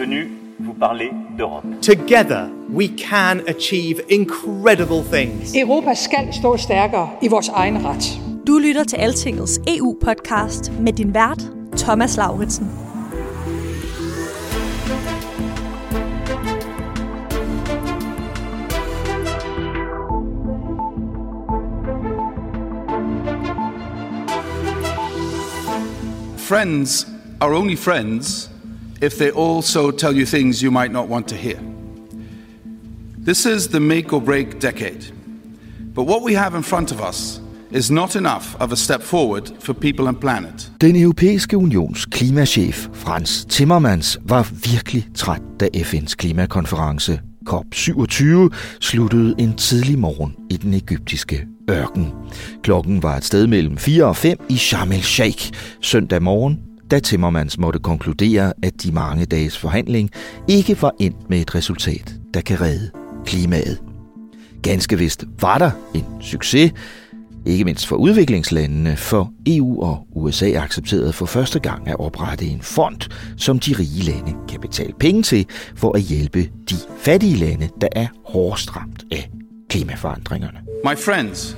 Venu vous parler d'Europe. Together, we can achieve incredible things. Europa skal stå stærkere i vores egen ret. Du lytter til Altingets EU-podcast med din vært, Thomas Lauritsen. Friends are only friends if they also tell you things you might not want to hear. This is the make or break decade. But what we have in front of us is not enough of a step forward for people and planet. Den europæiske unions klimachef Frans Timmermans var virkelig træt, da FN's klimakonference COP27 sluttede en tidlig morgen i den egyptiske ørken. Klokken var et sted mellem 4 og 5 i Sharm el-Sheikh søndag morgen, da Timmermans måtte konkludere, at de mange dages forhandling ikke var endt med et resultat, der kan redde klimaet. Ganske vist var der en succes, ikke mindst for udviklingslandene, for EU og USA accepterede for første gang at oprette en fond, som de rige lande kan betale penge til for at hjælpe de fattige lande, der er hårdest ramt af klimaforandringerne. My friends,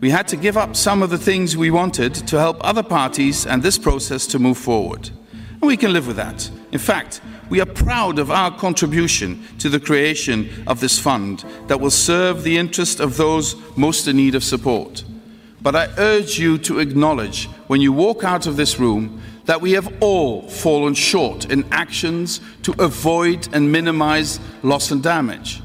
we had to give up some of the things we wanted to help other parties and this process to move forward. And we can live with that. In fact, we are proud of our contribution to the creation of this fund that will serve the interest of those most in need of support. But I urge you to acknowledge when you walk out of this room that we have all fallen short in actions to avoid and minimize loss and damage.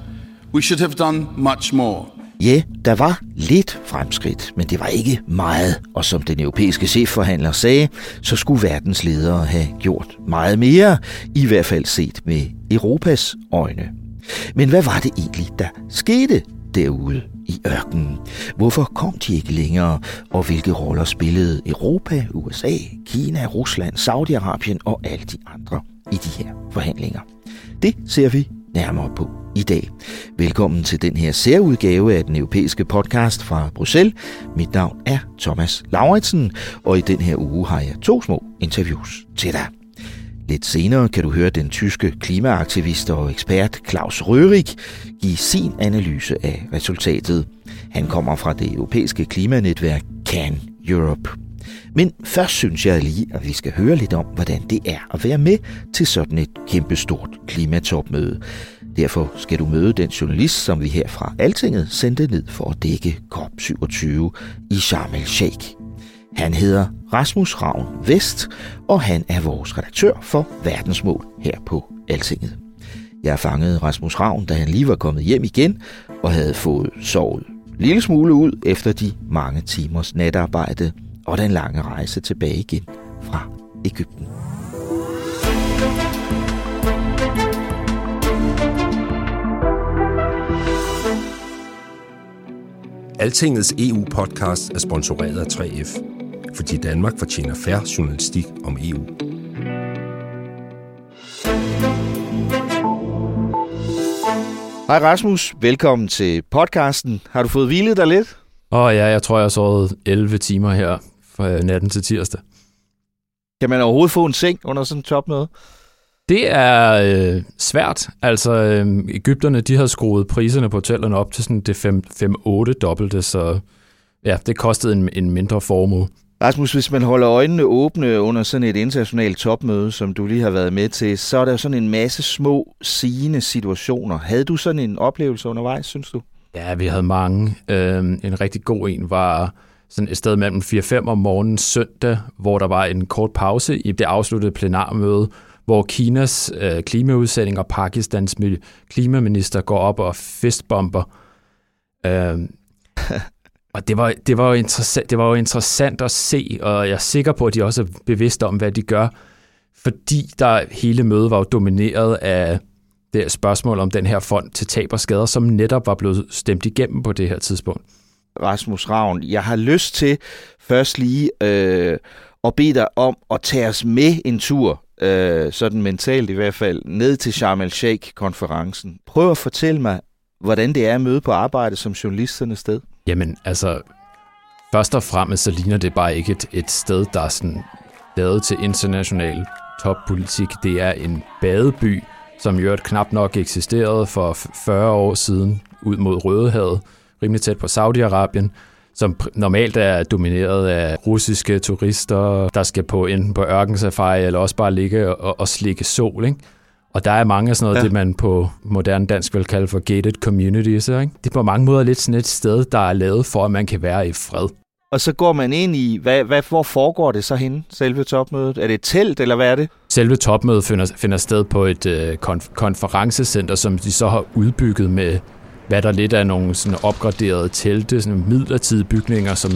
We should have done much more. Ja, der var lidt fremskridt, men det var ikke meget. Og som den europæiske chefforhandler sagde, så skulle verdens ledere have gjort meget mere, i hvert fald set med Europas øjne. Men hvad var det egentlig, der skete derude i ørkenen? Hvorfor kom de ikke længere, og hvilke roller spillede Europa, USA, Kina, Rusland, Saudi-Arabien og alle de andre i de her forhandlinger? Det ser vi nærmere på i dag. Velkommen til den her særudgave af den europæiske podcast fra Bruxelles. Mit navn er Thomas Lauritsen, og i den her uge har jeg to små interviews til dig. Lidt senere kan du høre den tyske klimaaktivist og ekspert Claus Rørik give sin analyse af resultatet. Han kommer fra det europæiske klimanetværk Can Europe. Men først synes jeg lige, at vi skal høre lidt om, hvordan det er at være med til sådan et kæmpestort klimatopmøde. Derfor skal du møde den journalist, som vi her fra Altinget sendte ned for at dække COP27 i Sharm el-Sheikh. Han hedder Rasmus Ravn Vest, og han er vores redaktør for Verdensmål her på Altinget. Jeg fangede Rasmus Ravn, da han lige var kommet hjem igen og havde fået sovet en lille smule ud efter de mange timers natarbejde og den lange rejse tilbage igen fra Ægypten. Altingets EU-podcast er sponsoreret af 3F, fordi Danmark fortjener færre journalistik om EU. Hej Rasmus, velkommen til podcasten. Har du fået hvilet dig lidt? Åh oh, ja, jeg tror, jeg har sovet 11 timer her fra natten til tirsdag. Kan man overhovedet få en seng under sådan en topmøde? Det er øh, svært. Altså, øh, Ægypterne, de har skruet priserne på hotellerne op til sådan det 5-8 dobbelte, så ja, det kostede en, en mindre formue. Rasmus, hvis man holder øjnene åbne under sådan et internationalt topmøde, som du lige har været med til, så er der sådan en masse små, sigende situationer. Havde du sådan en oplevelse undervejs, synes du? Ja, vi havde mange. Øh, en rigtig god en var sådan et sted mellem 4-5 om morgenen søndag, hvor der var en kort pause i det afsluttede plenarmøde, hvor Kinas øh, klimaudsending og Pakistans klimaminister går op og fistbomber. Øh, Og det var, det, var jo interessant, det var jo interessant at se, og jeg er sikker på, at de også er bevidste om, hvad de gør, fordi der hele mødet var jo domineret af det spørgsmål om den her fond til tab og skader, som netop var blevet stemt igennem på det her tidspunkt. Rasmus Ravn, jeg har lyst til først lige øh, at bede dig om at tage os med en tur, øh, sådan mentalt i hvert fald, ned til Sharm el-Sheikh-konferencen. Prøv at fortælle mig, hvordan det er at møde på arbejde som journalisternes sted. Jamen, altså, først og fremmest så ligner det bare ikke et, et sted, der er sådan lavet til international toppolitik. Det er en badeby, som jo knap nok eksisterede for 40 år siden ud mod Rødehavet, rimelig tæt på Saudi-Arabien, som normalt er domineret af russiske turister, der skal på enten på ørkensafari eller også bare ligge og, og slikke sol. Ikke? Og der er mange af sådan noget, ja. det man på moderne dansk vil kalde for gated communities. Ikke? Det er på mange måder lidt sådan et sted, der er lavet for, at man kan være i fred. Og så går man ind i, hvad, hvad, hvor foregår det så henne, selve topmødet? Er det et telt, eller hvad er det? Selve topmødet finder, finder sted på et øh, konf- konferencecenter, som de så har udbygget med, hvad der lidt er nogle sådan opgraderede telte, sådan midlertidige bygninger, som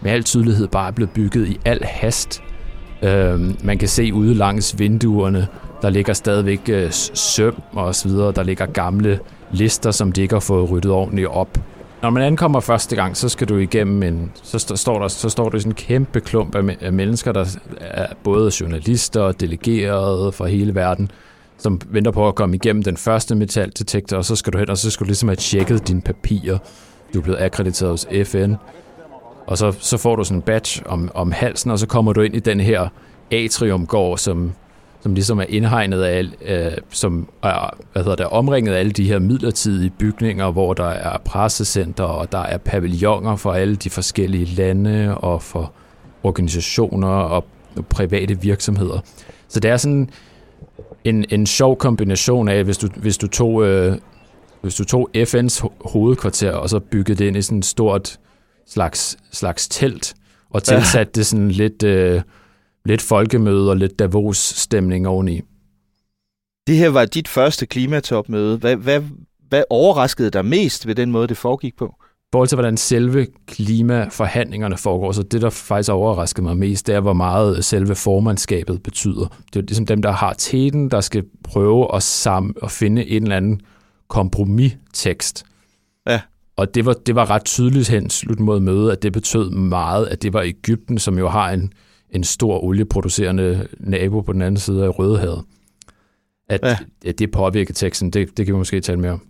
med al tydelighed bare er blevet bygget i al hast. Øh, man kan se ude langs vinduerne, der ligger stadigvæk øh, søm og så videre. Der ligger gamle lister, som de ikke har fået ryddet ordentligt op. Når man ankommer første gang, så skal du igennem en, så står der, så står der sådan en kæmpe klump af, af mennesker, der er både journalister og delegerede fra hele verden, som venter på at komme igennem den første metaldetektor, og så skal du hen, og så skal du ligesom have tjekket dine papirer. Du er blevet akkrediteret hos FN, og så, så får du sådan en badge om, om halsen, og så kommer du ind i den her atriumgård, som som ligesom er indhegnet af, øh, som er hvad hedder det, omringet af alle de her midlertidige bygninger, hvor der er pressecenter, og der er pavilloner for alle de forskellige lande, og for organisationer og private virksomheder. Så det er sådan en, en sjov kombination af, hvis du, hvis du tog... Øh, hvis du tog FN's hovedkvarter og så byggede det ind i sådan et stort slags, slags telt, og tilsatte det sådan lidt øh, lidt folkemøde og lidt Davos-stemning oveni. Det her var dit første klimatopmøde. Hvad, hvad, hvad overraskede dig mest ved den måde, det foregik på? Forhold til, hvordan selve klimaforhandlingerne foregår, så det, der faktisk overraskede mig mest, det er, hvor meget selve formandskabet betyder. Det er ligesom dem, der har teten, der skal prøve at, sam- at finde en eller anden kompromistekst. Ja. Og det var, det var ret tydeligt hen slut mod mødet, at det betød meget, at det var Ægypten, som jo har en, en stor olieproducerende nabo på den anden side af Rødehavet. At, ja. at det påvirker teksten, det, det kan vi måske tale mere om.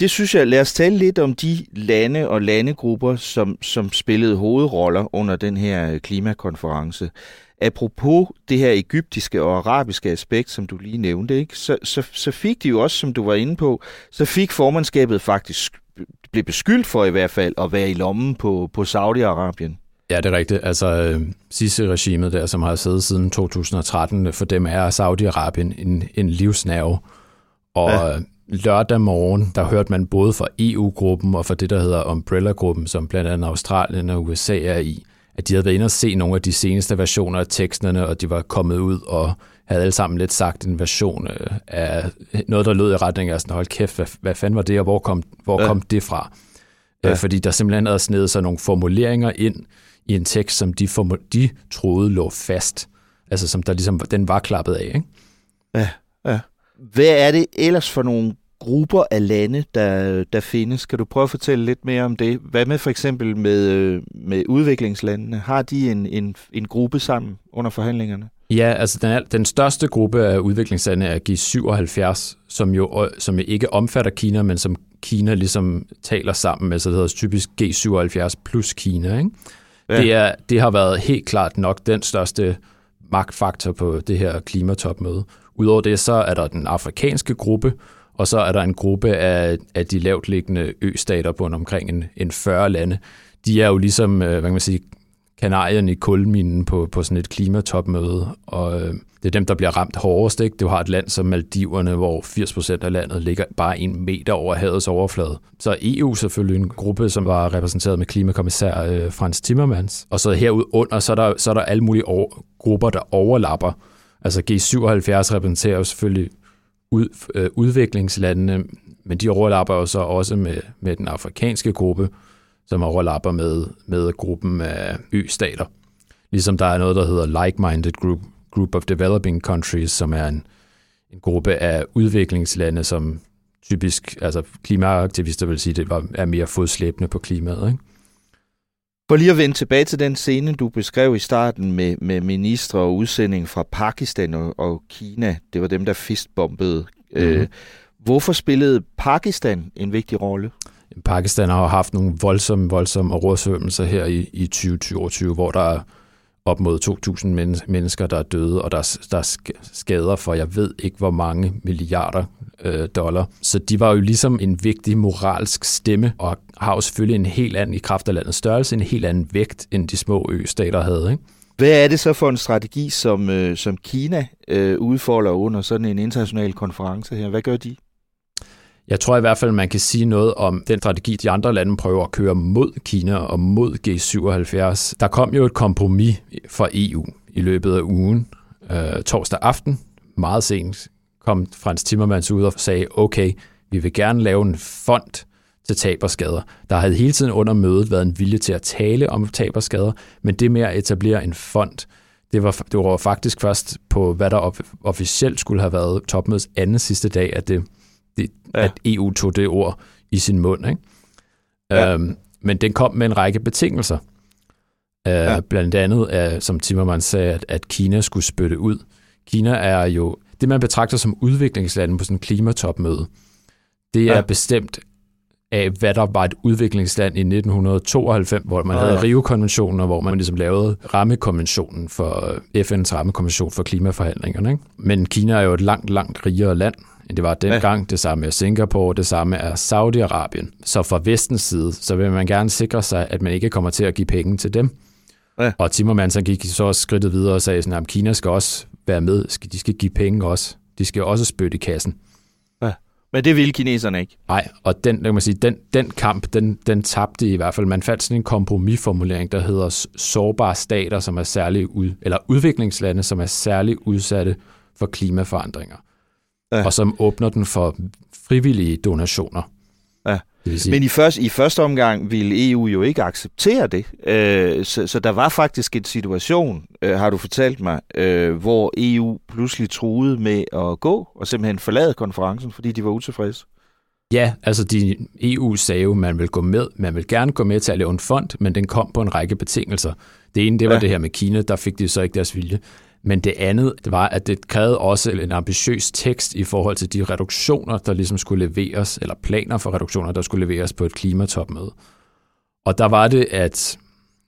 Det synes jeg, lad os tale lidt om de lande og landegrupper, som, som spillede hovedroller under den her klimakonference. Apropos det her egyptiske og arabiske aspekt, som du lige nævnte, ikke? Så, så, så fik de jo også, som du var inde på, så fik formandskabet faktisk, blev beskyldt for i hvert fald, at være i lommen på, på Saudi-Arabien. Ja, det er rigtigt. Altså, øh, sidste regimet der, som har siddet siden 2013, for dem er Saudi-Arabien en, en livsnerve. Og ja. Øh, lørdag morgen, der hørte man både fra EU-gruppen og fra det, der hedder Umbrella-gruppen, som blandt andet Australien og USA er i, at de havde været inde og se nogle af de seneste versioner af teksterne, og de var kommet ud og havde alle sammen lidt sagt en version øh, af noget, der lød i retning af sådan, hold kæft, hvad, hvad fanden var det, og hvor kom, hvor ja. kom det fra? Ja. fordi der simpelthen havde snedet sig nogle formuleringer ind, i en tekst, som de, form- de troede lå fast. Altså som der ligesom, den var klappet af, ikke? Ja, ja. Hvad er det ellers for nogle grupper af lande, der, der findes? Kan du prøve at fortælle lidt mere om det? Hvad med for eksempel med, med udviklingslandene? Har de en, en, en gruppe sammen under forhandlingerne? Ja, altså den, den største gruppe af udviklingslande er G77, som jo som ikke omfatter Kina, men som Kina ligesom taler sammen med, så det hedder typisk G77 plus Kina. Ikke? Ja. Det, er, det har været helt klart nok den største magtfaktor på det her klimatopmøde. Udover det, så er der den afrikanske gruppe, og så er der en gruppe af, af de lavt liggende ø-stater på omkring en, en 40 lande. De er jo ligesom, øh, hvad kan man sige, kanarierne i kulminen på, på sådan et klimatopmøde, og øh, det er dem, der bliver ramt hårdest. Ikke? Du har et land som Maldiverne, hvor 80% af landet ligger bare en meter over havets overflade. Så EU selvfølgelig en gruppe, som var repræsenteret med klimakommissær øh, Frans Timmermans. Og så herunder, så er der, så er der alle mulige over, grupper, der overlapper. Altså G77 repræsenterer jo selvfølgelig ud, øh, udviklingslandene, men de overlapper jo så også med, med den afrikanske gruppe, som overlapper med, med gruppen af ø-stater. Ligesom der er noget, der hedder Like-Minded Group, Group of Developing Countries, som er en, en gruppe af udviklingslande, som typisk, altså klimaaktivister vil sige, det var, er mere fodslæbende på klimaet. Ikke? For lige at vende tilbage til den scene, du beskrev i starten med, med ministre og udsending fra Pakistan og, og Kina. Det var dem, der fistbombede. Mm-hmm. Øh, hvorfor spillede Pakistan en vigtig rolle? Pakistan har haft nogle voldsomme, voldsomme oversvømmelser her i, i 2022, hvor der er op mod 2.000 mennesker, der er døde, og der er, der er skader for, jeg ved ikke, hvor mange milliarder øh, dollar. Så de var jo ligesom en vigtig moralsk stemme, og har jo selvfølgelig en helt anden, i kraft af landets størrelse, en helt anden vægt, end de små ø-stater havde. Ikke? Hvad er det så for en strategi, som, øh, som Kina øh, udfolder under sådan en international konference her? Hvad gør de? Jeg tror i hvert fald, man kan sige noget om den strategi, de andre lande prøver at køre mod Kina og mod G77. Der kom jo et kompromis fra EU i løbet af ugen, øh, torsdag aften, meget sent, kom Frans Timmermans ud og sagde, okay, vi vil gerne lave en fond til taberskader. Der havde hele tiden under mødet været en vilje til at tale om taberskader, men det med at etablere en fond, det var, det var faktisk først på, hvad der officielt skulle have været topmødets anden sidste dag, at, det, det, ja. at EU tog det ord i sin mund. Ikke? Ja. Øhm, men den kom med en række betingelser. Øh, ja. Blandt andet, uh, som Timmermans sagde, at, at Kina skulle spytte ud. Kina er jo det, man betragter som udviklingslande på sådan en klimatopmøde, det er ja. bestemt af, hvad der var et udviklingsland i 1992, hvor man ja, havde Rio-konventionen, og hvor man ligesom lavede rammekonventionen for FN's rammekonvention for klimaforhandlingerne. Ikke? Men Kina er jo et langt, langt rigere land, end det var dengang. Ja. Det samme er Singapore, det samme er Saudi-Arabien. Så fra vestens side, så vil man gerne sikre sig, at man ikke kommer til at give penge til dem. Ja. Og Timmermans han gik så også skridtet videre og sagde, sådan, at Kina skal også være med. De skal give penge også. De skal også spytte i kassen. Ja. Men det ville kineserne ikke. Nej, og den, kan man sige, den, den kamp, den, den tabte i hvert fald. Man fandt sådan en kompromisformulering, der hedder sårbare stater, som er særlig ud, eller udviklingslande, som er særligt udsatte for klimaforandringer. Ja. Og som åbner den for frivillige donationer. Ja. Men i første, i første omgang ville EU jo ikke acceptere det. Øh, så, så der var faktisk en situation, øh, har du fortalt mig, øh, hvor EU pludselig truede med at gå og simpelthen forlade konferencen, fordi de var utilfredse. Ja, altså de, EU sagde jo, man vil gå med, man vil gerne gå med til at lave en fond, men den kom på en række betingelser. Det ene, det var ja. det her med Kina, der fik de så ikke deres vilje. Men det andet det var, at det krævede også en ambitiøs tekst i forhold til de reduktioner, der ligesom skulle leveres, eller planer for reduktioner, der skulle leveres på et klimatopmøde. Og der var det, at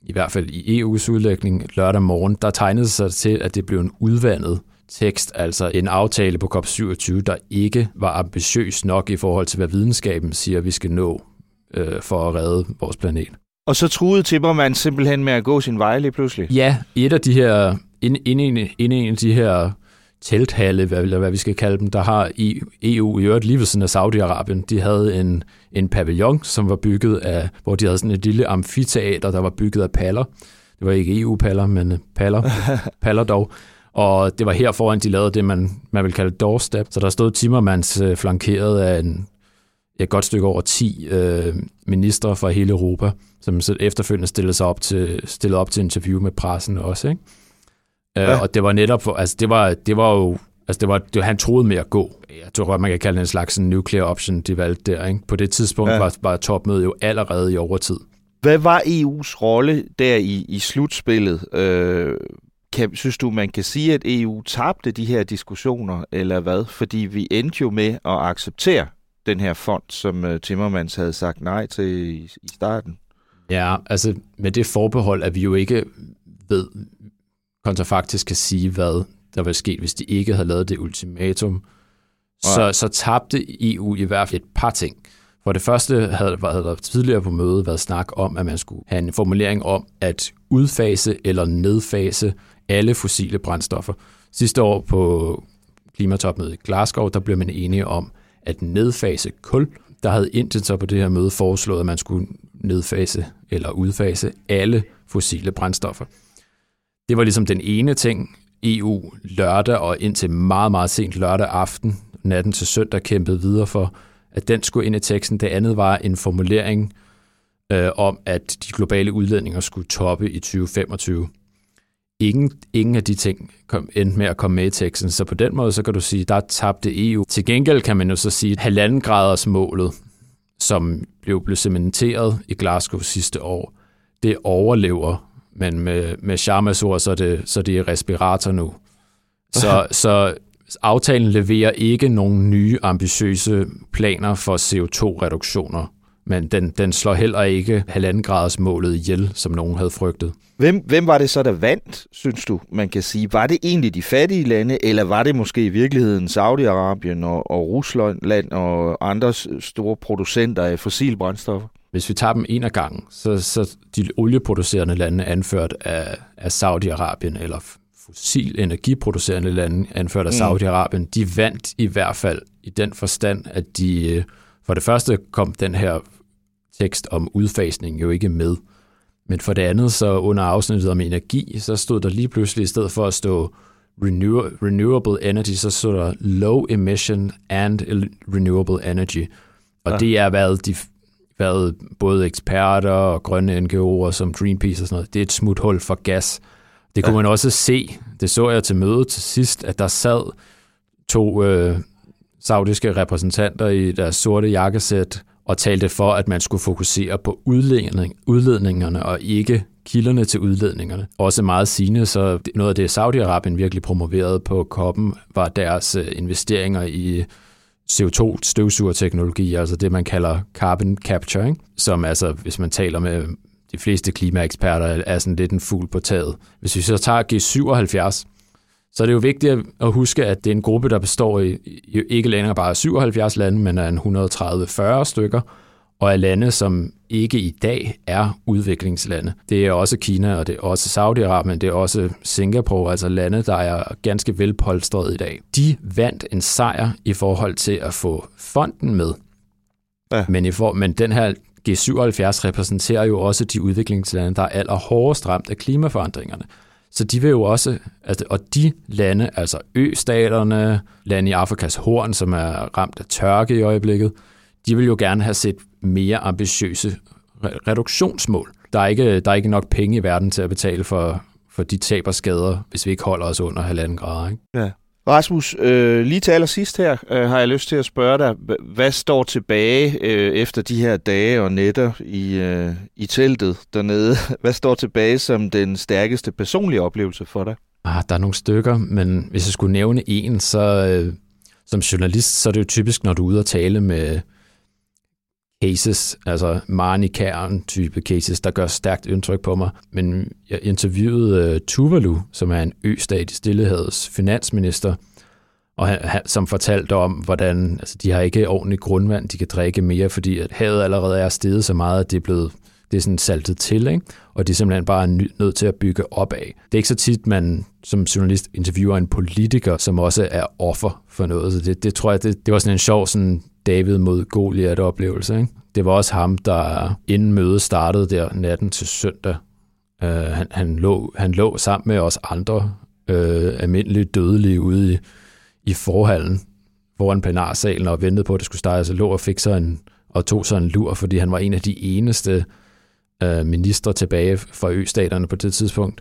i hvert fald i EU's udlægning lørdag morgen, der tegnede sig til, at det blev en udvandet tekst, altså en aftale på COP27, der ikke var ambitiøs nok i forhold til, hvad videnskaben siger, vi skal nå øh, for at redde vores planet. Og så truede Timmermans simpelthen med at gå sin vej lige pludselig? Ja, et af de her inde, inde, inde i en af de her telthalle, hvad, eller hvad vi skal kalde dem, der har i EU i øvrigt lige ved siden af Saudi-Arabien, de havde en, en pavillon, som var bygget af, hvor de havde sådan et lille amfiteater, der var bygget af paller. Det var ikke EU-paller, men paller, paller dog. Og det var her foran, de lavede det, man, man vil kalde doorstep. Så der stod Timmermans øh, flankeret af en, et godt stykke over 10 øh, ministre fra hele Europa, som så efterfølgende stillede sig op til, stillede op til interview med pressen også. Ikke? Øh, og det var netop, for, altså det var, det var jo, altså det var, det, han troede med at gå. Jeg tror godt, man kan kalde det en slags en nuclear option, de valgte der. Ikke? På det tidspunkt ja. var, var topmødet jo allerede i overtid. Hvad var EU's rolle der i, i slutspillet? Øh, kan, synes du, man kan sige, at EU tabte de her diskussioner, eller hvad? Fordi vi endte jo med at acceptere den her fond, som uh, Timmermans havde sagt nej til i, i starten. Ja, altså med det forbehold, at vi jo ikke ved, kontrafaktisk kan sige, hvad der ville ske, hvis de ikke havde lavet det ultimatum, så, så tabte EU i hvert fald et par ting. For det første havde, havde der tidligere på mødet været snak om, at man skulle have en formulering om at udfase eller nedfase alle fossile brændstoffer. Sidste år på klimatopmødet i Glasgow, der blev man enige om at nedfase kul. Der havde Indien så på det her møde foreslået, at man skulle nedfase eller udfase alle fossile brændstoffer. Det var ligesom den ene ting, EU lørdag og indtil meget, meget sent lørdag aften natten til søndag kæmpede videre for, at den skulle ind i teksten. Det andet var en formulering øh, om, at de globale udledninger skulle toppe i 2025. Ingen, ingen af de ting kom, endte med at komme med i teksten, så på den måde, så kan du sige, der tabte EU. Til gengæld kan man jo så sige, at halvanden graders målet, som blev, blev cementeret i Glasgow sidste år, det overlever, men med, med Sharmas ord, så er det, så det er respirator nu. Så, så aftalen leverer ikke nogen nye ambitiøse planer for CO2-reduktioner, men den, den slår heller ikke halvanden målet ihjel, som nogen havde frygtet. Hvem, hvem var det så, der vandt, synes du, man kan sige? Var det egentlig de fattige lande, eller var det måske i virkeligheden Saudi-Arabien og, og Rusland og andre store producenter af fossilbrændstoffer? Hvis vi tager dem en af gangen, så, så de olieproducerende lande anført af, af Saudi-Arabien, eller fossil energiproducerende lande anført af mm. Saudi-Arabien, de vandt i hvert fald i den forstand, at de øh, for det første kom den her tekst om udfasning jo ikke med. Men for det andet, så under afsnittet om energi, så stod der lige pludselig, i stedet for at stå renewable energy, så stod der low emission and renewable energy. Og ja. det er, hvad de hvad både eksperter og grønne NGO'er som Greenpeace og sådan noget, det er et smuthul for gas. Det kunne ja. man også se, det så jeg til mødet til sidst, at der sad to øh, saudiske repræsentanter i deres sorte jakkesæt og talte for, at man skulle fokusere på udledning, udledningerne og ikke kilderne til udledningerne. Også meget sigende, så noget af det Saudi-Arabien virkelig promoverede på koppen, var deres øh, investeringer i CO2-støvsugerteknologi, altså det, man kalder carbon capture, ikke? som altså, hvis man taler med de fleste klimaeksperter, er sådan lidt en fugl på taget. Hvis vi så tager G77, så er det jo vigtigt at huske, at det er en gruppe, der består i, ikke længere bare af 77 lande, men af 130-40 stykker, og af lande, som ikke i dag er udviklingslande. Det er også Kina, og det er også Saudi-Arabien, det er også Singapore, altså lande, der er ganske velpolstrede i dag. De vandt en sejr i forhold til at få fonden med. Ja. Men, i for, men den her G77 repræsenterer jo også de udviklingslande, der er allerhårdest ramt af klimaforandringerne. Så de vil jo også, altså, og de lande, altså ø-staterne, lande i Afrikas horn, som er ramt af tørke i øjeblikket, de vil jo gerne have set mere ambitiøse reduktionsmål. Der er ikke, der er ikke nok penge i verden til at betale for, for de tab og skader, hvis vi ikke holder os under halvanden grader. Ikke? Ja. Rasmus, øh, lige til allersidst her øh, har jeg lyst til at spørge dig, hvad står tilbage øh, efter de her dage og nætter i, øh, i teltet dernede? Hvad står tilbage som den stærkeste personlige oplevelse for dig? Ah, der er nogle stykker, men hvis jeg skulle nævne en, så øh, som journalist, så er det jo typisk, når du er ude og tale med cases, altså Marnikæren type cases, der gør stærkt indtryk på mig. Men jeg interviewede uh, Tuvalu, som er en østat i Stillehavets finansminister, og han, han, som fortalte om, hvordan altså, de har ikke ordentligt grundvand, de kan drikke mere, fordi at havet allerede er steget så meget, at det er blevet det er sådan saltet til, ikke? og de er simpelthen bare nødt til at bygge op af. Det er ikke så tit, man som journalist interviewer en politiker, som også er offer for noget, så det, det tror jeg, det, det var sådan en sjov sådan David mod Goliath-oplevelse. Ikke? Det var også ham, der inden mødet startede der natten til søndag. Øh, han, han, lå, han lå sammen med os andre øh, almindelige dødelige ude i, i forhallen foran plenarsalen og ventede på, at det skulle starte. Så lå og fik sig en, og tog sig en lur, fordi han var en af de eneste øh, ministre tilbage fra østaterne på det tidspunkt.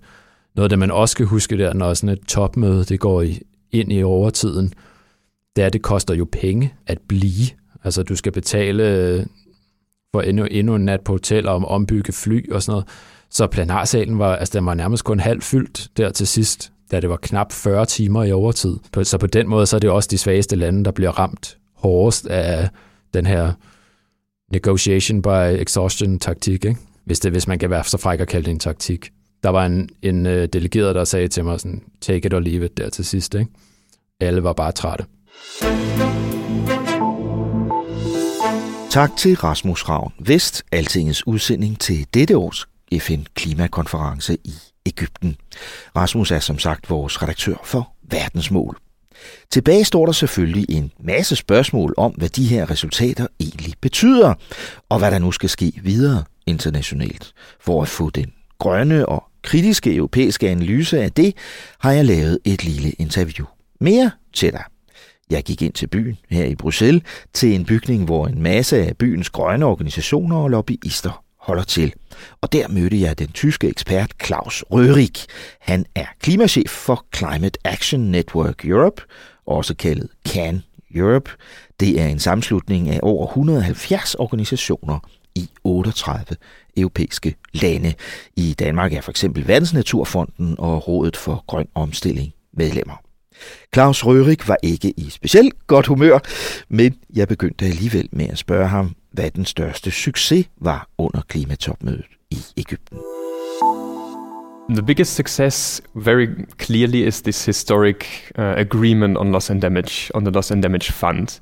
Noget af det, man også skal huske der, når sådan et topmøde det går i, ind i overtiden, det er, at det koster jo penge at blive. Altså, du skal betale øh, for endnu, endnu en nat på hotel og ombygge fly og sådan noget. Så planarsalen var, altså, den var nærmest kun halvt fyldt der til sidst, da det var knap 40 timer i overtid. Så på den måde, så er det også de svageste lande, der bliver ramt hårdest af den her negotiation by exhaustion taktik, ikke? Hvis, det, hvis man kan være så fræk at kalde det en taktik. Der var en, en øh, delegeret, der sagde til mig sådan, take it or leave it der til sidst, ikke? Alle var bare trætte. Tak til Rasmus Ravn Vest, Altingets udsending til dette års FN-klimakonference i Ægypten. Rasmus er som sagt vores redaktør for Verdensmål. Tilbage står der selvfølgelig en masse spørgsmål om, hvad de her resultater egentlig betyder, og hvad der nu skal ske videre internationalt. For at få den grønne og kritiske europæiske analyse af det, har jeg lavet et lille interview. Mere til dig jeg gik ind til byen her i Bruxelles, til en bygning, hvor en masse af byens grønne organisationer og lobbyister holder til. Og der mødte jeg den tyske ekspert Klaus Rørik. Han er klimachef for Climate Action Network Europe, også kaldet CAN Europe. Det er en sammenslutning af over 170 organisationer i 38 europæiske lande. I Danmark er for eksempel Verdensnaturfonden og Rådet for Grøn Omstilling medlemmer. Claus Rørik var ikke i specielt godt humør, men jeg begyndte alligevel med at spørge ham, hvad den største succes var under klimatopmødet i Ægypten. The biggest success, very clearly, is this historic uh, agreement on loss and damage, on the loss and damage fund.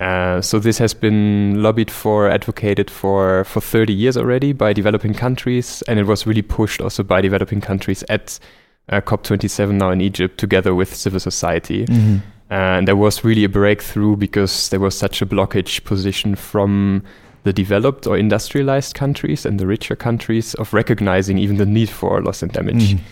Uh, so this has been lobbied for, advocated for for 30 years already by developing countries, and it was really pushed also by developing countries at uh, COP27 now in Egypt, together with civil society. Mm-hmm. And there was really a breakthrough because there was such a blockage position from the developed or industrialized countries and the richer countries of recognizing even the need for loss and damage mm-hmm.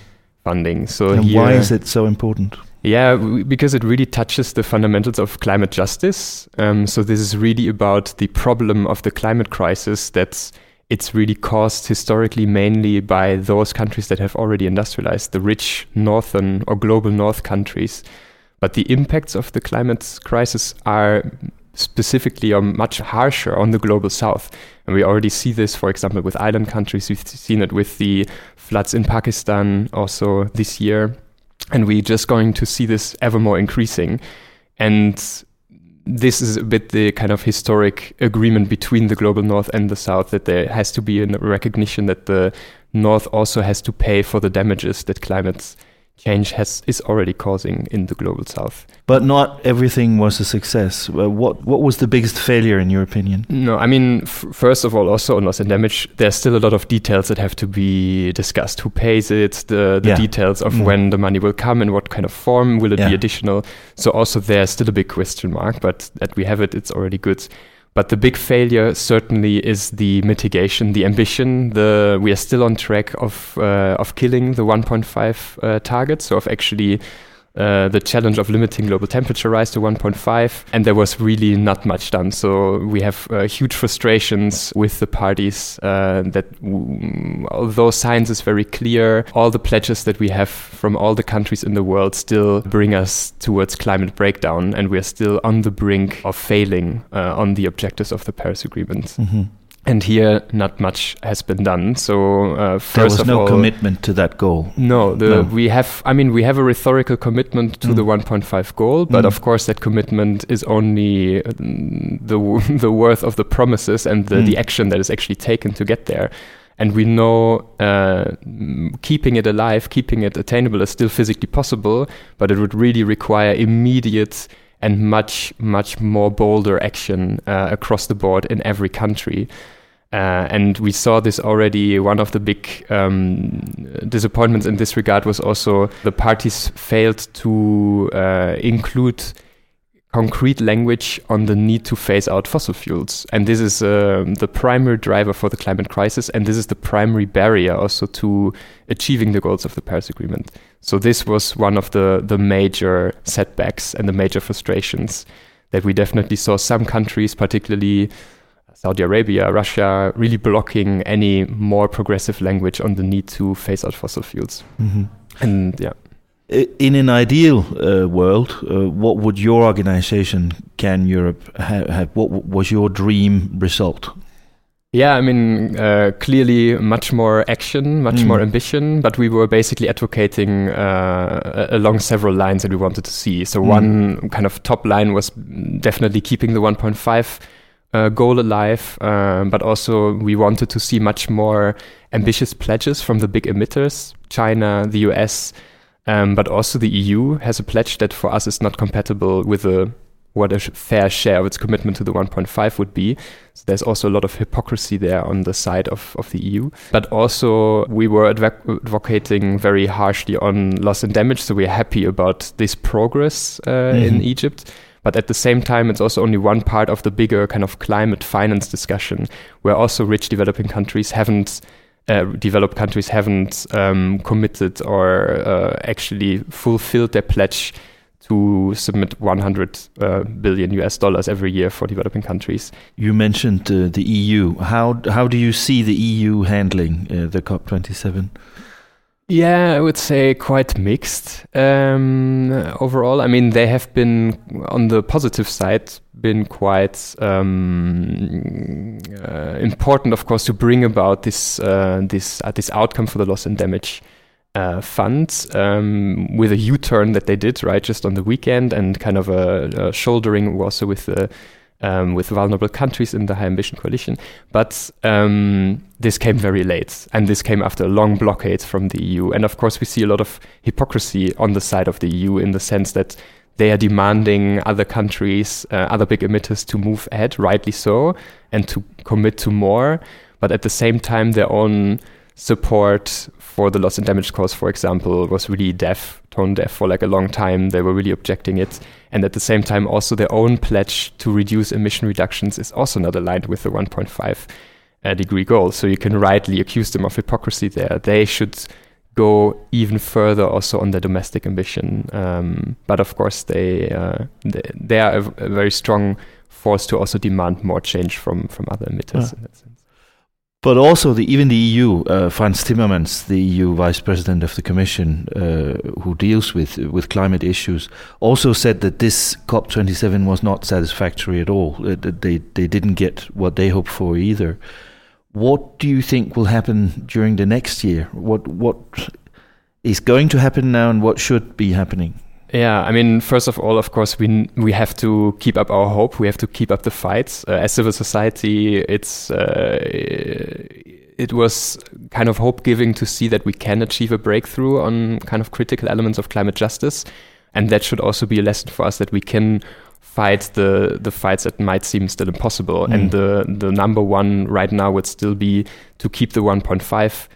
funding. So and here, why is it so important? Yeah, because it really touches the fundamentals of climate justice. Um, so this is really about the problem of the climate crisis that's it's really caused historically mainly by those countries that have already industrialized, the rich northern or global north countries. But the impacts of the climate crisis are specifically or much harsher on the global south. And we already see this, for example, with island countries. We've seen it with the floods in Pakistan also this year and we're just going to see this ever more increasing. And this is a bit the kind of historic agreement between the global north and the south that there has to be a recognition that the north also has to pay for the damages that climate change has is already causing in the global south. But not everything was a success. What what was the biggest failure in your opinion? No, I mean, first of all, also on loss and damage, there's still a lot of details that have to be discussed. Who pays it? The the yeah. details of mm. when the money will come and what kind of form will it yeah. be additional. So also there's still a big question mark. But that we have it, it's already good. But the big failure certainly is the mitigation, the ambition. The we are still on track of uh, of killing the 1.5 uh, target, so of actually uh, the challenge of limiting global temperature rise to 1.5, and there was really not much done. So we have uh, huge frustrations with the parties uh, that, w- although science is very clear, all the pledges that we have from all the countries in the world still bring us towards climate breakdown, and we are still on the brink of failing uh, on the objectives of the Paris Agreement. Mm-hmm and here not much has been done. So uh, first there was no all, commitment to that goal. No, the, no, we have. I mean, we have a rhetorical commitment to mm. the 1.5 goal, but mm. of course that commitment is only uh, the the worth of the promises and the, mm. the action that is actually taken to get there. And we know uh, keeping it alive, keeping it attainable is still physically possible, but it would really require immediate and much, much more bolder action uh, across the board in every country. Uh, and we saw this already. One of the big um, disappointments in this regard was also the parties failed to uh, include concrete language on the need to phase out fossil fuels. And this is uh, the primary driver for the climate crisis, and this is the primary barrier also to achieving the goals of the Paris Agreement. So this was one of the, the major setbacks and the major frustrations that we definitely saw some countries, particularly Saudi Arabia, Russia, really blocking any more progressive language on the need to phase out fossil fuels. Mm-hmm. And yeah. In an ideal uh, world, uh, what would your organization, Can Europe, have, have? What was your dream result? Yeah, I mean, uh, clearly much more action, much mm. more ambition, but we were basically advocating uh, along several lines that we wanted to see. So, mm. one kind of top line was definitely keeping the 1.5 uh, goal alive, uh, but also we wanted to see much more ambitious pledges from the big emitters, China, the US, um, but also the EU has a pledge that for us is not compatible with a what a fair share of its commitment to the 1.5 would be. So there's also a lot of hypocrisy there on the side of, of the EU. But also, we were adv- advocating very harshly on loss and damage. So we're happy about this progress uh, mm-hmm. in Egypt. But at the same time, it's also only one part of the bigger kind of climate finance discussion, where also rich developing countries haven't uh, developed countries haven't um, committed or uh, actually fulfilled their pledge to submit 100 uh, billion US dollars every year for developing countries. You mentioned uh, the EU. How how do you see the EU handling uh, the COP27? Yeah, I would say quite mixed um, overall. I mean, they have been on the positive side been quite um, uh, important, of course, to bring about this uh, this uh, this outcome for the loss and damage uh, fund um, with a U-turn that they did right just on the weekend and kind of a, a shouldering also with the um, with vulnerable countries in the High Ambition Coalition. But um, this came very late, and this came after long blockade from the EU. And of course, we see a lot of hypocrisy on the side of the EU in the sense that they are demanding other countries, uh, other big emitters to move ahead, rightly so, and to commit to more. But at the same time, their own support for the loss and damage cause, for example, was really deaf, tone deaf for like a long time. They were really objecting it. And at the same time, also their own pledge to reduce emission reductions is also not aligned with the 1.5 uh, degree goal. So you can rightly accuse them of hypocrisy there. They should go even further also on their domestic ambition. Um, but of course, they, uh, they, they are a, a, very strong force to also demand more change from, from other emitters in that sense. But also, the, even the EU, uh, Franz Timmermans, the EU Vice President of the Commission, uh, who deals with with climate issues, also said that this COP27 was not satisfactory at all. Uh, they they didn't get what they hoped for either. What do you think will happen during the next year? What what is going to happen now, and what should be happening? Yeah, I mean, first of all, of course, we we have to keep up our hope. We have to keep up the fights. Uh, as civil society, it's uh, it was kind of hope giving to see that we can achieve a breakthrough on kind of critical elements of climate justice, and that should also be a lesson for us that we can fight the the fights that might seem still impossible. Mm. And the the number one right now would still be to keep the 1.5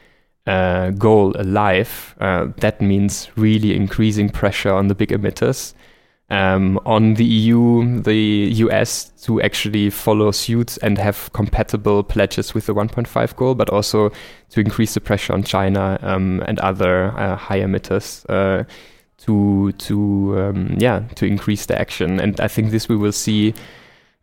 uh, goal alive, uh, that means really increasing pressure on the big emitters, um, on the EU, the US to actually follow suit and have compatible pledges with the 1.5 goal, but also to increase the pressure on China um, and other uh, high emitters uh, to to um, yeah to increase the action. And I think this we will see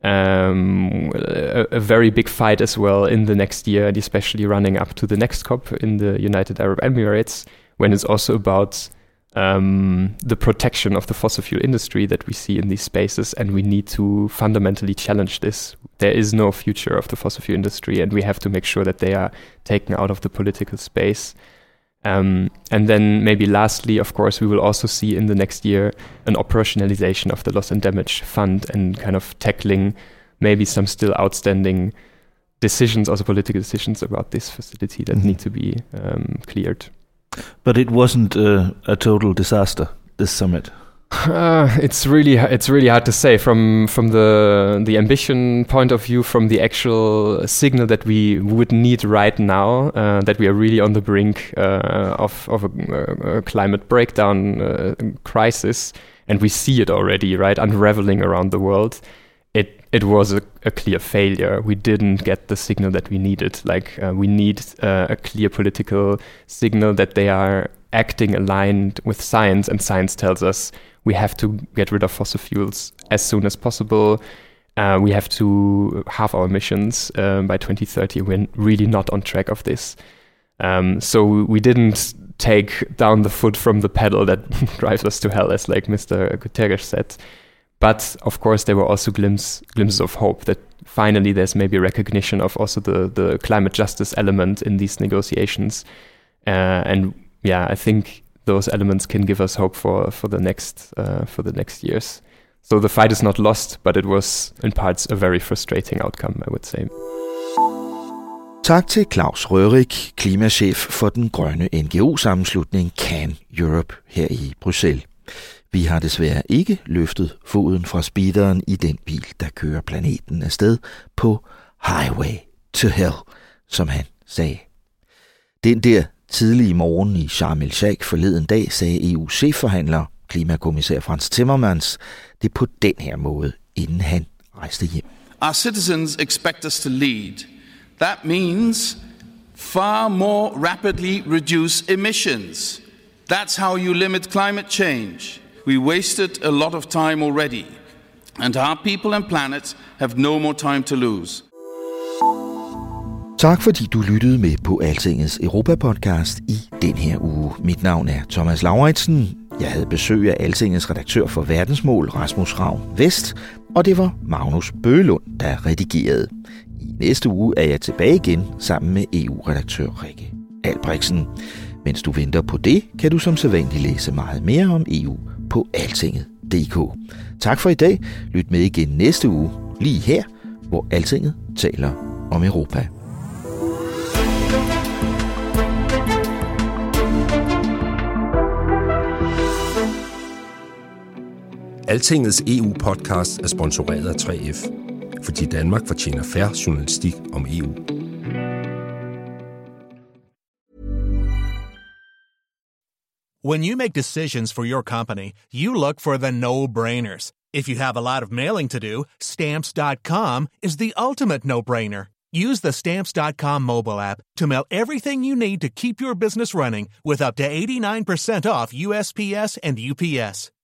um, a, a, very big fight as well in the next year, and especially running up to the next COP in the United Arab Emirates, when it's also about um, the protection of the fossil fuel industry that we see in these spaces, and we need to fundamentally challenge this. There is no future of the fossil fuel industry, and we have to make sure that they are taken out of the political space. Um, and then maybe lastly, of course, we will also see in the next year an operationalization of the loss and damage fund and kind of tackling maybe some still outstanding decisions, also political decisions about this facility that mm-hmm. need to be um, cleared. But it wasn't uh, a total disaster, this summit. Uh, it's really it's really hard to say from from the the ambition point of view, from the actual signal that we would need right now, uh, that we are really on the brink uh, of of a, a climate breakdown uh, crisis, and we see it already, right, unraveling around the world. It it was a, a clear failure. We didn't get the signal that we needed. Like uh, we need uh, a clear political signal that they are acting aligned with science, and science tells us we have to get rid of fossil fuels as soon as possible. Uh, we have to halve our emissions um, by 2030. We're really not on track of this. Um, so we didn't take down the foot from the pedal that drives us to hell, as like Mr. Guterres said. But of course, there were also glimpse, glimpses of hope that finally there's maybe recognition of also the, the climate justice element in these negotiations. Uh, and yeah, I think those elements can give us hope for for the next uh, for the next years. So the fight is not lost, but it was in parts a very frustrating outcome, I would say. Tak til Claus Rørik, klimachef for den grønne NGO-sammenslutning CAN Europe her i Bruxelles. Vi har desværre ikke løftet foden fra speederen i den bil, der kører planeten afsted på Highway to Hell, som han sagde. Den der Tidlig i morgen i Sharm el-Sheikh forleden dag sagde EU-chefforhandler, klimakommissær Frans Timmermans, det på den her måde, inden han rejste hjem. Our citizens expect us to lead. That means far more rapidly reduce emissions. That's how you limit climate change. We wasted a lot of time already, and our people and planet have no more time to lose. Tak fordi du lyttede med på Altingets Europa-podcast i den her uge. Mit navn er Thomas Lauritsen. Jeg havde besøg af Altingets redaktør for Verdensmål, Rasmus Ravn Vest, og det var Magnus Bølund, der redigerede. I næste uge er jeg tilbage igen sammen med EU-redaktør Rikke Albrechtsen. Mens du venter på det, kan du som sædvanligt læse meget mere om EU på altinget.dk. Tak for i dag. Lyt med igen næste uge, lige her, hvor Altinget taler om Europa. Altingets EU-podcast er sponsoreret af 3F, fordi Danmark fortjener færre journalistik om EU. When you make decisions for your company, you look for the no-brainers. If you have a lot of mailing to do, stamps.com is the ultimate no-brainer. Use the stamps.com mobile app to mail everything you need to keep your business running with up to 89% off USPS and UPS.